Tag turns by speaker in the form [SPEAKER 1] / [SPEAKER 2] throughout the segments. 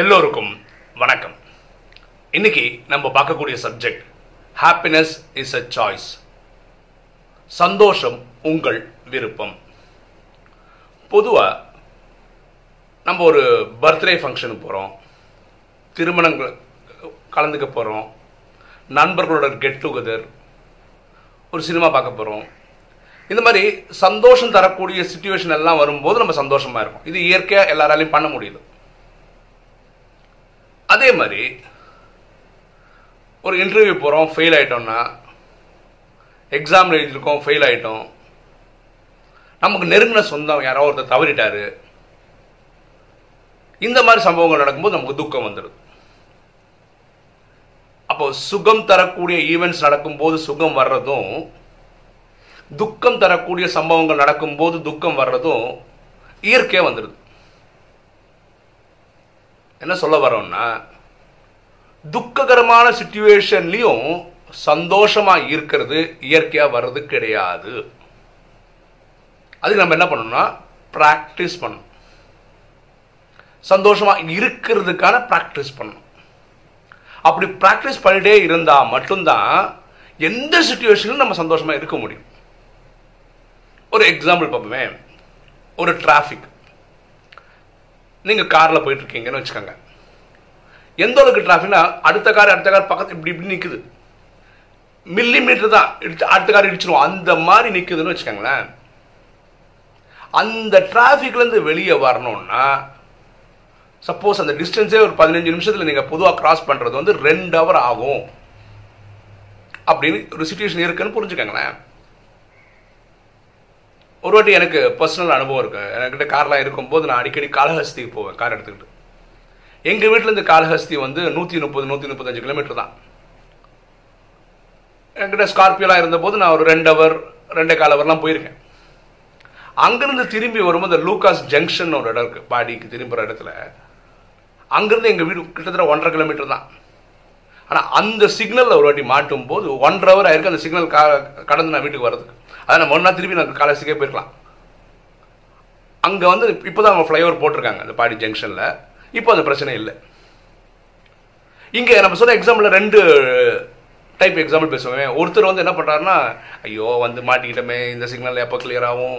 [SPEAKER 1] எல்லோருக்கும் வணக்கம். இன்னைக்கு நம்ம பார்க்கக்கூடிய subject happiness is a choice சந்தோஷம் உங்கள் விருப்பம். பொதுவாக நம்ம ஒரு பர்த்டே ஃபங்க்ஷனுக்கு போகிறோம் திருமணங்கள் கலந்துக்க போகிறோம் நண்பர்களோட கெட் டுகெதர் ஒரு சினிமா பார்க்க போகிறோம் இந்த மாதிரி சந்தோஷம் தரக்கூடிய சுச்சுவேஷன் எல்லாம் வரும்போது நம்ம சந்தோஷமாக இருக்கும் இது இயற்கையாக எல்லாராலையும் பண்ண முடியுது. அதே மாதிரி ஒரு இன்டர்வியூ போகிறோம் ஃபெயில் ஆகிட்டோம்னா எக்ஸாம் எழுதியிருக்கோம் ஃபெயில் ஆகிட்டோம் நமக்கு நெருங்கின சொந்தம் யாரோ ஒருத்தர் தவறிட்டாரு. இந்த மாதிரி சம்பவங்கள் நடக்கும்போது நமக்கு துக்கம் வந்துடுது அப்போ சுகம் தரக்கூடிய ஈவெண்ட்ஸ் நடக்கும்போது சுகம் வர்றதும் துக்கம் தரக்கூடிய சம்பவங்கள் நடக்கும்போது துக்கம் வர்றதும் இயற்கையாக வந்துடுது என்ன சொல்ல வரோம்னா துக்ககரமான சுச்சுவேஷன்லேயும் சந்தோஷமாக இருக்கிறது இயற்கையாக வர்றது கிடையாது. அதுக்கு நம்ம என்ன பண்ணணும்னா ப்ராக்டிஸ் பண்ணணும். சந்தோஷமாக இருக்கிறதுக்கான ப்ராக்டிஸ் பண்ணணும். அப்படி ப்ராக்டிஸ் பண்ணிட்டே இருந்தால் மட்டும்தான் எந்த சுச்சுவேஷனிலும் நம்ம சந்தோஷமாக இருக்க முடியும். ஒரு எக்ஸாம்பிள் பார்ப்போமே. ஒரு டிராஃபிக் நீங்கள் காரில் போயிட்டுருக்கீங்கன்னு வச்சுக்கோங்க. எந்த அளவுக்கு டிராஃபிக்னா அடுத்த கார் அடுத்த கார் பக்கத்து இப்படி இப்படி நிற்குது மில்லி மீட்டர் தான் இடிச்சு அடுத்த கார் இடிச்சிடும் அந்த மாதிரி நிற்குதுன்னு வச்சுக்கோங்களேன். அந்த டிராஃபிக்லேருந்து வெளியே வரணும்னா சப்போஸ் அந்த டிஸ்டன்ஸே ஒரு பதினஞ்சு நிமிஷத்தில் நீங்கள் பொதுவாக கிராஸ் பண்ணுறது வந்து ரெண்டு ஹவர் ஆகும். அப்படின்னு ஒரு சுச்சுவேஷன் இருக்குன்னு புரிஞ்சுக்கோங்களேன். ஒரு வாட்டி எனக்கு பர்சனல் அனுபவம் இருக்கு. என்கிட்ட கார்லாம் இருக்கும்போது நான் அடிக்கடி காலஹஸ்திக்கு போவேன் கார் எடுத்துக்கிட்டு. எங்கள் வீட்டிலேருந்து காலஹஸ்தி வந்து நூற்றி முப்பது நூற்றி முப்பத்தஞ்சு கிலோமீட்டர் தான். என்கிட்ட ஸ்கார்பியோலாம் இருந்தபோது நான் ஒரு ரெண்டு அவர் ரெண்டே கால் ஹவர்லாம் போயிருக்கேன். அங்கேருந்து திரும்பி வரும்போது லூகாஸ் ஜங்ஷன் ஒரு இடம் இருக்குது பாடிக்கு திரும்புகிற இடத்துல. அங்கேருந்து எங்கள் வீடு கிட்டத்தட்ட ஒன்றரை கிலோமீட்டர் தான். ஆனால் அந்த சிக்னலில் ஒரு வாட்டி மாட்டும் போது ஒன்றரை ஹவர் ஆயிருக்கு அந்த சிக்னல் கா கடந்து நான் வீட்டுக்கு வரதுக்கு அதை நம்ம ஒன்றா திருப்பி நம்ம காலேஜுக்கே போயிருக்கலாம். அங்கே வந்து இப்போ தான் அவங்க ஃப்ளைஓவர் போட்டிருக்காங்க அந்த பாடி ஜங்ஷனில் இப்போ அந்த பிரச்சனை இல்லை. இங்கே நம்ம சொன்ன எக்ஸாம்பிளில் ரெண்டு டைப் எக்ஸாம்பிள் பேசுவேன் ஒருத்தர் வந்து என்ன பண்ணுறாருன்னா ஐயோ வந்து மாட்டிக்கிட்டோமே இந்த சிக்னல் எப்போ கிளியர் ஆகும்?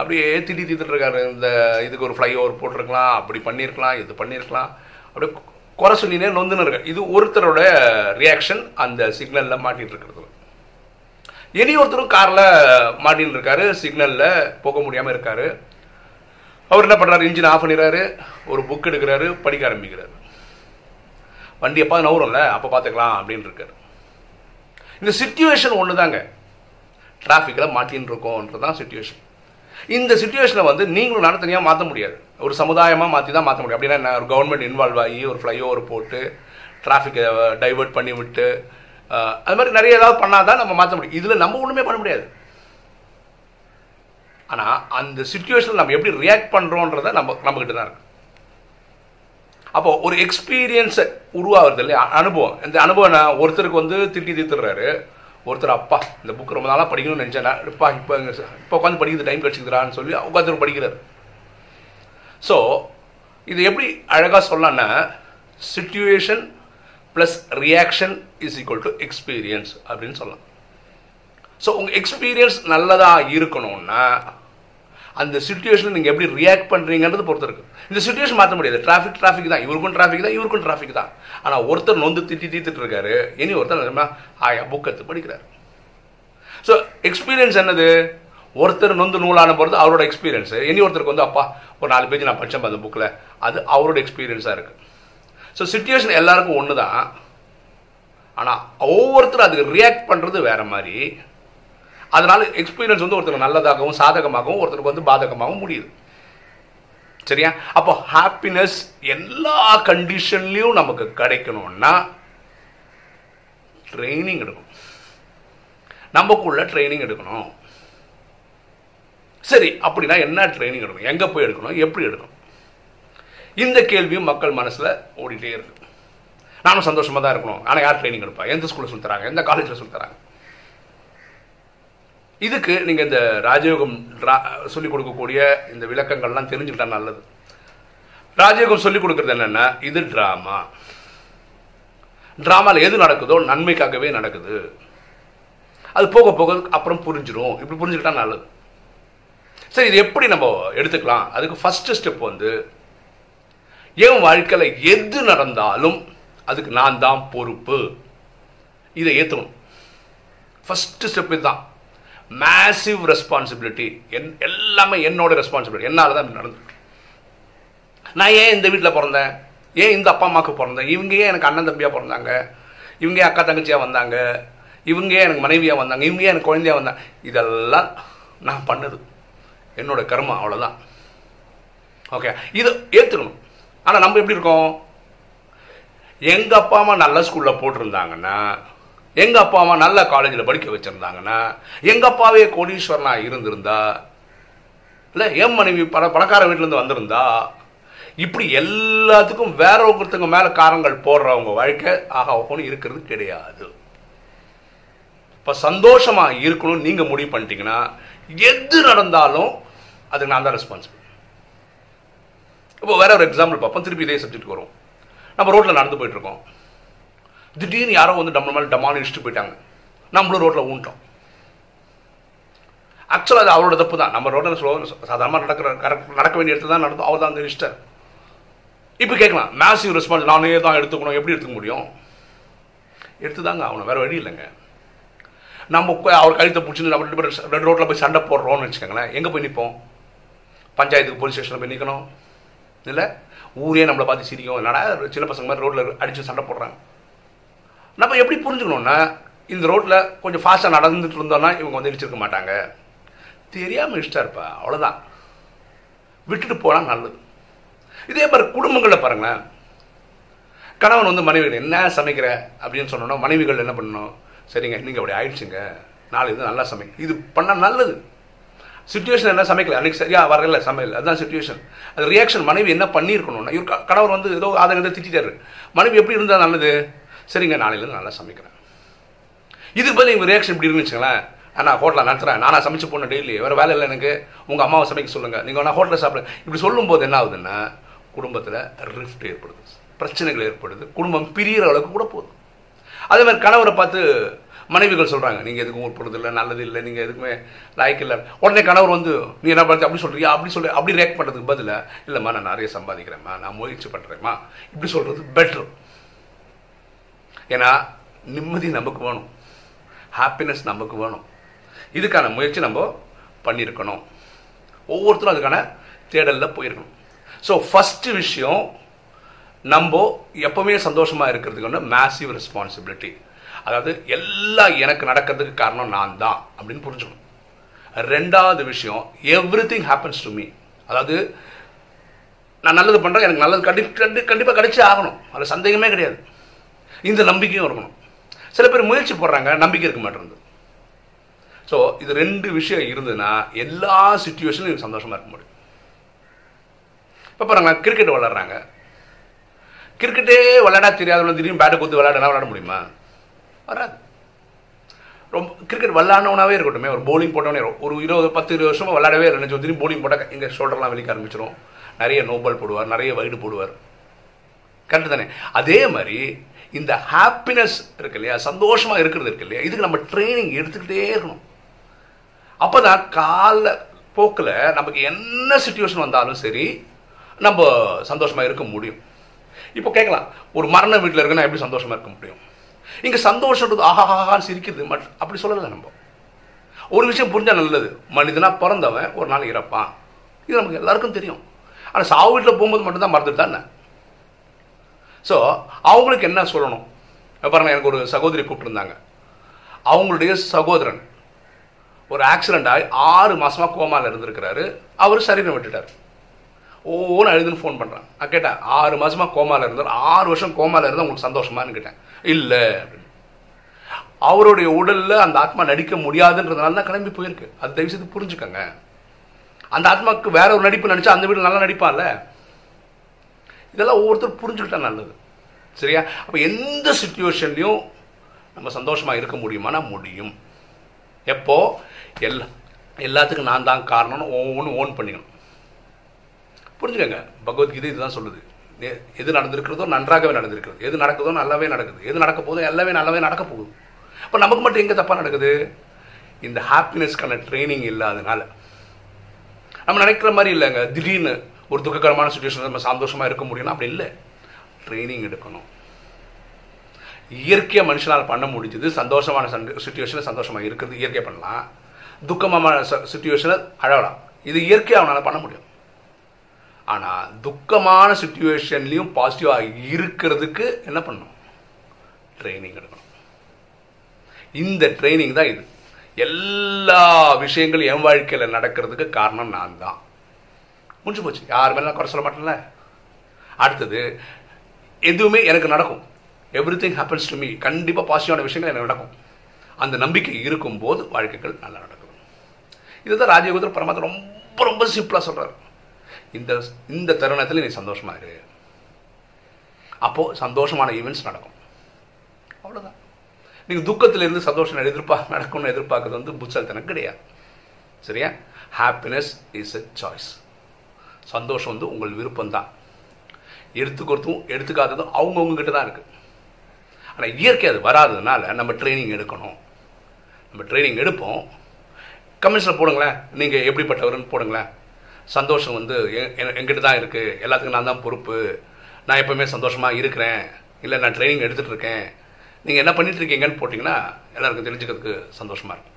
[SPEAKER 1] அப்படியே திட்டி தீத்துட்டு இந்த இதுக்கு ஒரு ஃப்ளைஓவர் போட்டிருக்கலாம் அப்படி பண்ணியிருக்கலாம் இது பண்ணியிருக்கலாம் அப்படியே குறை சொல்லினே நொந்துன்னு இருக்கேன் இது ஒருத்தரோட ரியாக்ஷன் அந்த சிக்னலில் மாட்டிகிட்டு இருக்கிறது. இனி ஒருத்தரும் காரில் மாட்டின்னு இருக்காரு சிக்னலில் போக முடியாமல் இருக்காரு. அவர் என்ன பண்ணுறாரு இன்ஜின் ஆஃப் பண்ணிடுறாரு ஒரு புக் எடுக்கிறாரு படிக்க ஆரம்பிக்கிறாரு. வண்டி எப்போ நவுறும்ல அப்போ பார்த்துக்கலாம் அப்படின்னு இருக்காரு இந்த சுச்சுவேஷன் ஒன்று தாங்க டிராஃபிக்கில் மாட்டின்னு இருக்கோன்றது தான் சுச்சுவேஷன் இந்த சுச்சுவேஷனை வந்து நீங்களும் நானும் தனியாக மாற்ற முடியாது. ஒரு சமுதாயமாக மாற்றி தான் மாற்ற முடியும். அப்படின்னா என்ன? ஒரு கவர்மெண்ட் இன்வால்வ் ஆகி ஒரு ஃப்ளைஓவர் போட்டு டிராஃபிக்கை டைவெர்ட் பண்ணி விட்டு அது மாதிரி நிறைய ஏதாவது பண்ணால் தான் நம்ம மாற்ற முடியும். இதில் நம்ம ஒன்றுமே பண்ண முடியாது. ஆனால் அந்த சுச்சுவேஷனில் நம்ம எப்படி ரியாக்ட் பண்ணுறோன்றத நம்ம நம்மக்கிட்ட தான் இருக்கு. அப்போ ஒரு எக்ஸ்பீரியன்ஸை உருவாகிறது இல்லையா? அனுபவம். இந்த அனுபவம் நான் ஒருத்தருக்கு வந்து திட்டி தீர்த்துறாரு ஒருத்தர் அப்பா இந்த புக் ரொம்ப நாளாக படிக்கணும்னு நினச்சேன். இப்பா இப்போ இப்போ உட்காந்து படிக்கிறது டைம் கிடச்சிக்கிறான்னு சொல்லி உட்காந்து படிக்கிறார். ஸோ இது எப்படி அழகாக சொல்லான்னா situation plus reaction is equal to experience அப்படின்னு சொல்லலாம். ஸோ உங்கள் எக்ஸ்பீரியன்ஸ் நல்லதாக இருக்கணும்னா அந்த சுச்சுவேஷனில் நீங்கள் எப்படி ரியாக்ட் பண்ணுறீங்கன்றது பொறுத்து இருக்கு. இந்த சுச்சுவேஷன் மாற்ற முடியாது. டிராஃபிக் டிராஃபிக் தான். இவருக்கும் டிராஃபிக் தான் இவருக்கும் டிராஃபிக் தான். ஆனால் ஒருத்தர் நொந்து திட்டி தீத்துட்டு இருக்காரு. இனி ஒருத்தர் ஆயா புக் எடுத்து படிக்கிறார். ஸோ எக்ஸ்பீரியன்ஸ் என்னது? ஒருத்தர் நொந்து நூலான பொறுத்து அவரோட எக்ஸ்பீரியன்ஸ் இனி ஒருத்தருக்கு வந்து அப்பா ஒரு நாலு பேஜ் நான் படித்தேன் அந்த புக்கில் அது அவரோட எக்ஸ்பீரியன்ஸாக இருக்குது ஸோ சுச்சுவேஷன் எல்லாருக்கும் ஒன்று தான் ஆனால் ஒவ்வொருத்தரும் அதுக்கு ரியாக்ட் பண்ணுறது வேறு மாதிரி. அதனால் எக்ஸ்பீரியன்ஸ் வந்து ஒருத்தருக்கு நல்லதாகவும் சாதகமாகவும் ஒருத்தருக்கு வந்து பாதகமாகவும் முடியுது. சரியா? அப்போ ஹாப்பினஸ் எல்லா கண்டிஷன்லையும் நமக்கு கிடைக்கணும்னா ட்ரைனிங் எடுக்கணும். நமக்குள்ள ட்ரைனிங் எடுக்கணும். சரி அப்படின்னா என்ன ட்ரைனிங் எடுக்கணும்? எங்கே போய் எடுக்கணும்? எப்படி எடுக்கணும்? இந்த கேள்வியும் மக்கள் மனசில் ஓடிட்டே இருக்கு. நானும் சந்தோஷமாக தான் இருக்கணும். ஆனால் யார் ட்ரைனிங் எடுப்பா? எந்த ஸ்கூலில் சொல்லி தராங்க? எந்த காலேஜில் சொல்லி தராங்க? இதுக்கு நீங்கள் இந்த ராஜயோகம் சொல்லிக் கொடுக்கக்கூடிய இந்த விளக்கங்கள்லாம் தெரிஞ்சுக்கிட்டா நல்லது. ராஜயோகம் சொல்லிக் கொடுக்கறது என்னன்னா இது ட்ராமா ட்ராமாவில் எது நடக்குதோ நன்மைக்காகவே நடக்குது. அது போக போக அப்புறம் புரிஞ்சிடும் இப்படி புரிஞ்சுக்கிட்டா நல்லது. சரி இது எப்படி நம்ம எடுத்துக்கலாம்? அதுக்கு ஃபஸ்ட்டு ஸ்டெப் வந்து என் வாழ்க்கையில் எது நடந்தாலும் அதுக்கு நான் தான் பொறுப்பு. இதை ஏற்றணும் ஃபஸ்ட்டு ஸ்டெப் இதுதான். மேசிவ் ரெஸ்பான்சிபிலிட்டி என் எல்லாமே என்னோட ரெஸ்பான்சிபிலிட்டி என்னால் தான் நடந்திருக்கு நான் ஏன் இந்த வீட்டில் பிறந்தேன்? ஏன் இந்த அப்பா அம்மாவுக்கு பிறந்தேன்? இவங்க ஏன் எனக்கு அண்ணன் தம்பியாக பிறந்தாங்க? இவங்க ஏன் அக்கா தங்கச்சியாக வந்தாங்க? இவங்க ஏன் எனக்கு மனைவியாக வந்தாங்க? இவங்க ஏன் எனக்கு குழந்தையாக வந்தாங்க இதெல்லாம் நான் பண்ணது. என்னோட கர்மம் அவ்வளோதான் ஓகே இதை ஏற்றுக்கணும் ஆனால் நம்ம எப்படி இருக்கோம்? எங்கள் அப்பா அம்மா நல்ல ஸ்கூலில் போட்டிருந்தாங்கன்னா எங்கள் அப்பா அம்மா நல்ல காலேஜில் படிக்க வச்சுருந்தாங்கன்னா எங்கள் அப்பாவே கோடீஸ்வரனாக இருந்திருந்தா இல்லை என் மனைவி பண பணக்கார வீட்டிலேருந்து வந்திருந்தா இப்படி எல்லாத்துக்கும் வேற ஒருத்தங்க மேலே காரங்கள் போடுறவங்க வாழ்க்கை ஆக ஒவ்வொன்று இருக்கிறது கிடையாது. இப்போ சந்தோஷமாக இருக்கணும்னு நீங்கள் முடிவு பண்ணிட்டீங்கன்னா எது நடந்தாலும் அதுக்கு நான் தான் ரெஸ்பான்சிபிள் இப்போ வேற ஒரு எக்ஸாம்பிள் பார்ப்போம். திருப்பி இதே சப்ஜெக்ட் வரும் நம்ம ரோட்டில் நடந்து போயிட்டுருக்கோம். திடீர்னு யாரோ வந்து நம்ம மேலே டமான்னு இடிச்சுட்டு போயிட்டாங்க. நம்மளும் ரோட்டில் ஊன்ட்டோம் ஆக்சுவலாக அது அவரோட தப்பு தான். நம்ம ரோட்டில் ஸ்லோ சாதாரணமாக நடக்கிற கரெக்ட் நடக்க வேண்டிய இடத்துல தான் நடந்தோம். அவர் தான் அந்த இஷ்டர் இப்போ கேட்கலாம். மேசிவ் ரெஸ்பான்ஸ் நானே தான் எடுத்துக்கணும். எப்படி எடுத்துக்க முடியும்? எடுத்துதாங்க ஆகணும். வேறு வழி இல்லைங்க. நம்ம அவர் கழுத்தை பிடிச்சி நம்ம ரெண்டு பேரும் ரெண்டு ரோட்டில் போய் சண்டை போடுறோம்னு வச்சுக்கோங்களேன். எங்கே போய் நிற்போம் பஞ்சாயத்துக்கு போலீஸ் ஸ்டேஷனில் போய் நிற்கணும் இல்லை ஊரே நம்மளை பார்த்து சிரிக்கும். என்னடா சின்ன பசங்க மாதிரி ரோட்டில் அடித்து சண்டை போடுறாங்க. நம்ம எப்படி புரிஞ்சுக்கணும்னா இந்த ரோட்டில் கொஞ்சம் ஃபாஸ்ட்டாக நடந்துட்டு இருந்தோம்னா இவங்க வந்து இடிச்சிருக்க மாட்டாங்க. தெரியாமல் இஷ்டாருப்பா அவ்வளோதான் விட்டுட்டு போனால் நல்லது. இதே மாதிரி குடும்பங்களில் பாருங்களேன். கணவன் வந்து மனைவிகள் என்ன சமைக்கிற? அப்படின்னு சொன்னோன்னா மனைவிகள் என்ன பண்ணணும்? சரிங்க நீங்கள் அப்படி ஆயிடுச்சுங்க. நாலு இது நல்லா சமை. இது பண்ணால் நல்லது. சுச்சுவேஷன் என்ன? சமைக்கல. அன்னைக்கு சரியா வரல சமையல். அதுதான் சுச்சுவேஷன் அது ரியாக்ஷன் மனைவி என்ன பண்ணியிருக்கணும்னா இவர் கணவர் வந்து ஏதோ ஆதங்கத்தை திட்டாரு மனைவி எப்படி இருந்தால் நல்லது? சரிங்க நாளையிலேருந்து நல்லா சமைக்கிறேன். இதுக்கு பதில் இவங்க ரியாக்ஷன் இப்படி இருந்துச்சுங்களேன் நான் ஹோட்டலில் நடத்துகிறேன் நானா சமைச்சு போனேன் டெய்லி வேறு வேலை இல்லை எனக்கு. உங்கள் அம்மாவை சமைக்க சொல்லுங்கள் நீங்கள் நான் ஹோட்டலில் சாப்பிடுங்க இப்படி சொல்லும்போது என்ன ஆகுதுன்னா குடும்பத்தில் ரிஃப்ட் ஏற்படுது. பிரச்சனைகள் ஏற்படுது. குடும்பம் பிரியிற அளவுக்கு கூட போதும் அதே மாதிரி கணவரை பார்த்து மனைவிகள் சொல்கிறாங்க நீங்கள் எதுக்கும் உட்படுறது இல்லை நல்லது இல்லை நீங்கள் எதுக்குமே லாய்க்கு இல்லை. உடனே கணவர் வந்து நீ என்ன பண்ணுறது அப்படி சொல்கிறியா அப்படி சொல்லி அப்படி ரியாக்ட் பண்ணுறதுக்கு பதிலாக இல்லைம்மா நான் நிறைய சம்பாதிக்கிறேம்மா நான் முயற்சி பண்ணுறேம்மா இப்படி சொல்கிறது பெட்ரு ஏன்னா நிம்மதி நமக்கு வேணும். ஹாப்பினஸ் நமக்கு வேணும். இதுக்கான முயற்சி நம்ம பண்ணியிருக்கணும். ஒவ்வொருத்தரும் அதுக்கான தேடலில் போயிருக்கணும். ஸோ ஃபஸ்ட்டு விஷயம் நம்ம எப்பவுமே சந்தோஷமாக இருக்கிறதுக்கு மேசிவ் ரெஸ்பான்சிபிலிட்டி அதாவது எல்லாம் எனக்கு நடக்கிறதுக்கு காரணம் நான் தான் அப்படின்னு புரிஞ்சுக்கணும். ரெண்டாவது விஷயம் everything happens to me அதாவது நான் நல்லது பண்ணுறேன் எனக்கு நல்லது கண்டி கண்டி கண்டிப்பாக கிடைச்சே ஆகணும். அதில் சந்தேகமே கிடையாது. இந்த நம்பிக்கையும் இருக்கணும். சில பேர் முயற்சி போடுறாங்க நம்பிக்கை இருக்க மாட்டேங்குது. ஸோ இது ரெண்டு விஷயம் இருந்ததுன்னா எல்லா சுச்சுவேஷனும் எனக்கு சந்தோஷமாக இருக்க முடியும். இப்போ பாருங்க கிரிக்கெட் விளாட்றாங்க கிரிக்கெட்டே விளையாட தெரியாதவங்க திடீர்னு பேட்டை கொடுத்து விளையாடனா விளையாட முடியுமா? வராது. ரொம்ப கிரிக்கெட் விளாடனவனாவே இருக்கட்டும் ஒரு பவுலிங் போட்டவனே ஒரு இருபது பத்து இருபது வருஷமாக விளையாடவே இல்லை. நினச்சி திடீர்னு போட்டால் இங்கே ஷோல்டர்லாம் வெளிக்க ஆரம்பிச்சிடும் நிறைய நோபால் போடுவார் நிறைய வைடு போடுவார். கரெக்டு தானே? அதே மாதிரி இந்த ஹாப்பினஸ் இருக்கு இல்லையா சந்தோஷமாக இருக்கிறது இருக்கு இல்லையா இதுக்கு நம்ம ட்ரைனிங் எடுத்துக்கிட்டே இருக்கணும். அப்போ தான் கால போக்கில் நமக்கு என்ன சுச்சுவேஷன் வந்தாலும் சரி நம்ம சந்தோஷமாக இருக்க முடியும். இப்போ கேட்கலாம் ஒரு மரண வீட்டில் இருக்குன்னா எப்படி சந்தோஷமாக இருக்க முடியும்? இங்கே சந்தோஷம் ஆஹாஹான்னு சிரிக்கிறது மட் அப்படி சொல்லலை நம்ம. ஒரு விஷயம் புரிஞ்சால் நல்லது. மனிதனா பிறந்தவன் ஒரு நாள் இறப்பான். இது நமக்கு எல்லாருக்கும் தெரியும். ஆனால் சாவு வீட்டில் போகும்போது மட்டும்தான் மறந்துட்டு தானே ஸோ அவங்களுக்கு என்ன சொல்லணும்? இப்ப பாருங்க எனக்கு ஒரு சகோதரி கூப்பிட்டுருந்தாங்க. அவங்களுடைய சகோதரன் ஒரு ஆக்சிடென்ட் ஆகி ஆறு மாதமாக கோமாவில் இருந்திருக்கிறாரு. அவர் சரீரம் விட்டுட்டார். ஓன்னு அழுதுன்னு ஃபோன் பண்ணுறான் நான் கேட்டேன் ஆறு மாதமாக கோமால இருந்தார். ஆறு வருஷம் கோமால இருந்தால் உங்களுக்கு சந்தோஷமான்னு கேட்டேன். இல்லை அப்படின்னு. அவருடைய உடலில் அந்த ஆத்மா நடிக்க முடியாதுன்றதுனால தான் கிளம்பி போயிருக்கு. அது தயவு செய்து அந்த ஆத்மாவுக்கு வேற ஒரு நடிப்பு நினச்சா அந்த வீடு நல்லா நடிப்பான்ல? இதெல்லாம் ஒவ்வொருத்தரும் புரிஞ்சுக்கிட்டா நல்லது. சரியா? அப்போ எந்த சுச்சுவேஷன்லையும் நம்ம சந்தோஷமாக இருக்க முடியுமானா முடியும். எப்போ? எல்லா எல்லாத்துக்கும் நான் தான் காரணம்னு ஒவ்வொன்று ஓன் பண்ணிக்கணும். புரிஞ்சுக்கங்க. பகவத்கீதை இதுதான் சொல்லுது. எது நடந்திருக்கிறதோ நன்றாகவே நடந்திருக்கிறது. எது நடக்குதோ நல்லாவே நடக்குது. எது நடக்க போதோ எல்லாமே நல்லாவே நடக்க போகுது. அப்போ நமக்கு மட்டும் எங்கே தப்பாக நடக்குது? இந்த ஹாப்பினஸ்க்கான ட்ரைனிங் இல்லாதனால. நம்ம நினைக்கிற மாதிரி இல்லைங்க. திடீர்னு ஒரு துக்ககரமான சுச்சுவேஷன் நம்ம சந்தோஷமாக இருக்க முடியும்னா அப்படி இல்லை. ட்ரைனிங் எடுக்கணும். இயற்கையாக மனுஷனால் பண்ண முடிஞ்சது சந்தோஷமான சுச்சுவேஷனில் சந்தோஷமாக இருக்கிறது இயற்கையாக பண்ணலாம். துக்கமான சுச்சுவேஷனில் அழகலாம். இது இயற்கையாக அவனால் பண்ண முடியும். ஆனால் துக்கமான சுச்சுவேஷன்லேயும் பாசிட்டிவாக இருக்கிறதுக்கு என்ன பண்ணணும்? ட்ரைனிங் எடுக்கணும். இந்த ட்ரைனிங் தான் இது. எல்லா விஷயங்களும் என் வாழ்க்கையில் நடக்கிறதுக்கு காரணம் நான் தான். முடிஞ்சு போச்சு. யார் மேலாம் குறை சொல்ல மாட்டேன்ல? அடுத்தது எதுவுமே எனக்கு நடக்கும். Everything happens to me கண்டிப்பாக பாசிட்டிவான விஷயங்கள் எனக்கு நடக்கும். அந்த நம்பிக்கை இருக்கும்போது வாழ்க்கைகள் நல்லா நடக்கும். இதுதான் ராஜயோகத்தில் பரமாத்மா ரொம்ப ரொம்ப சிம்பிளாக சொல்கிறார் இந்த இந்த தருணத்தில் நீ சந்தோஷமாக இரு. அப்போது சந்தோஷமான ஈவெண்ட்ஸ் நடக்கும். அவ்வளோதான் நீங்கள் துக்கத்திலிருந்து சந்தோஷம் எதிர்பார்க்க நடக்கும்னு எதிர்பார்க்கறது வந்து புத்தகத்தனம் கிடையாது. சரியா? ஹாப்பினஸ் இஸ் எ சாய்ஸ் சந்தோஷம் வந்து உங்கள் விருப்பம் தான் எடுத்துக்கிறதும் எடுத்துக்காததும் அவங்கவுங்க கிட்ட தான் இருக்குது ஆனால் இயற்கை அது வராததுனால நம்ம ட்ரைனிங் எடுக்கணும். நம்ம ட்ரைனிங் எடுப்போம். கமெண்ட்ஸில் போடுங்களேன். நீங்கள் எப்படிப்பட்டவர்னு போடுங்களேன். சந்தோஷம் வந்து எ- என்கிட்ட தான் இருக்குது எல்லாத்துக்கும் நான் தான் பொறுப்பு. நான் எப்போவுமே சந்தோஷமாக இருக்கிறேன். இல்லை நான் ட்ரைனிங் எடுத்துகிட்டு இருக்கேன் நீங்கள் என்ன பண்ணிட்டு இருக்கீங்கன்னு போட்டிங்கன்னா எல்லாருக்கும் தெரிஞ்சுக்கிறதுக்கு சந்தோஷமாக இருக்கும்.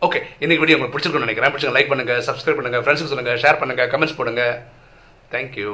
[SPEAKER 1] ஓகே இன்றைக்கி வீடியோ உங்களுக்கு பிடிச்சிருக்குன்னு நினைக்கிறேன். பிடிச்சிங்க லைக் பண்ணுங்கள் சப்ஸ்கிரைப் பண்ணுங்கள் ஃப்ரெண்ட்ஸுக்கு சொல்லுங்கள் ஷேர் பண்ணுங்கள் கமெண்ட்ஸ் போடுங்க. தேங்க்யூ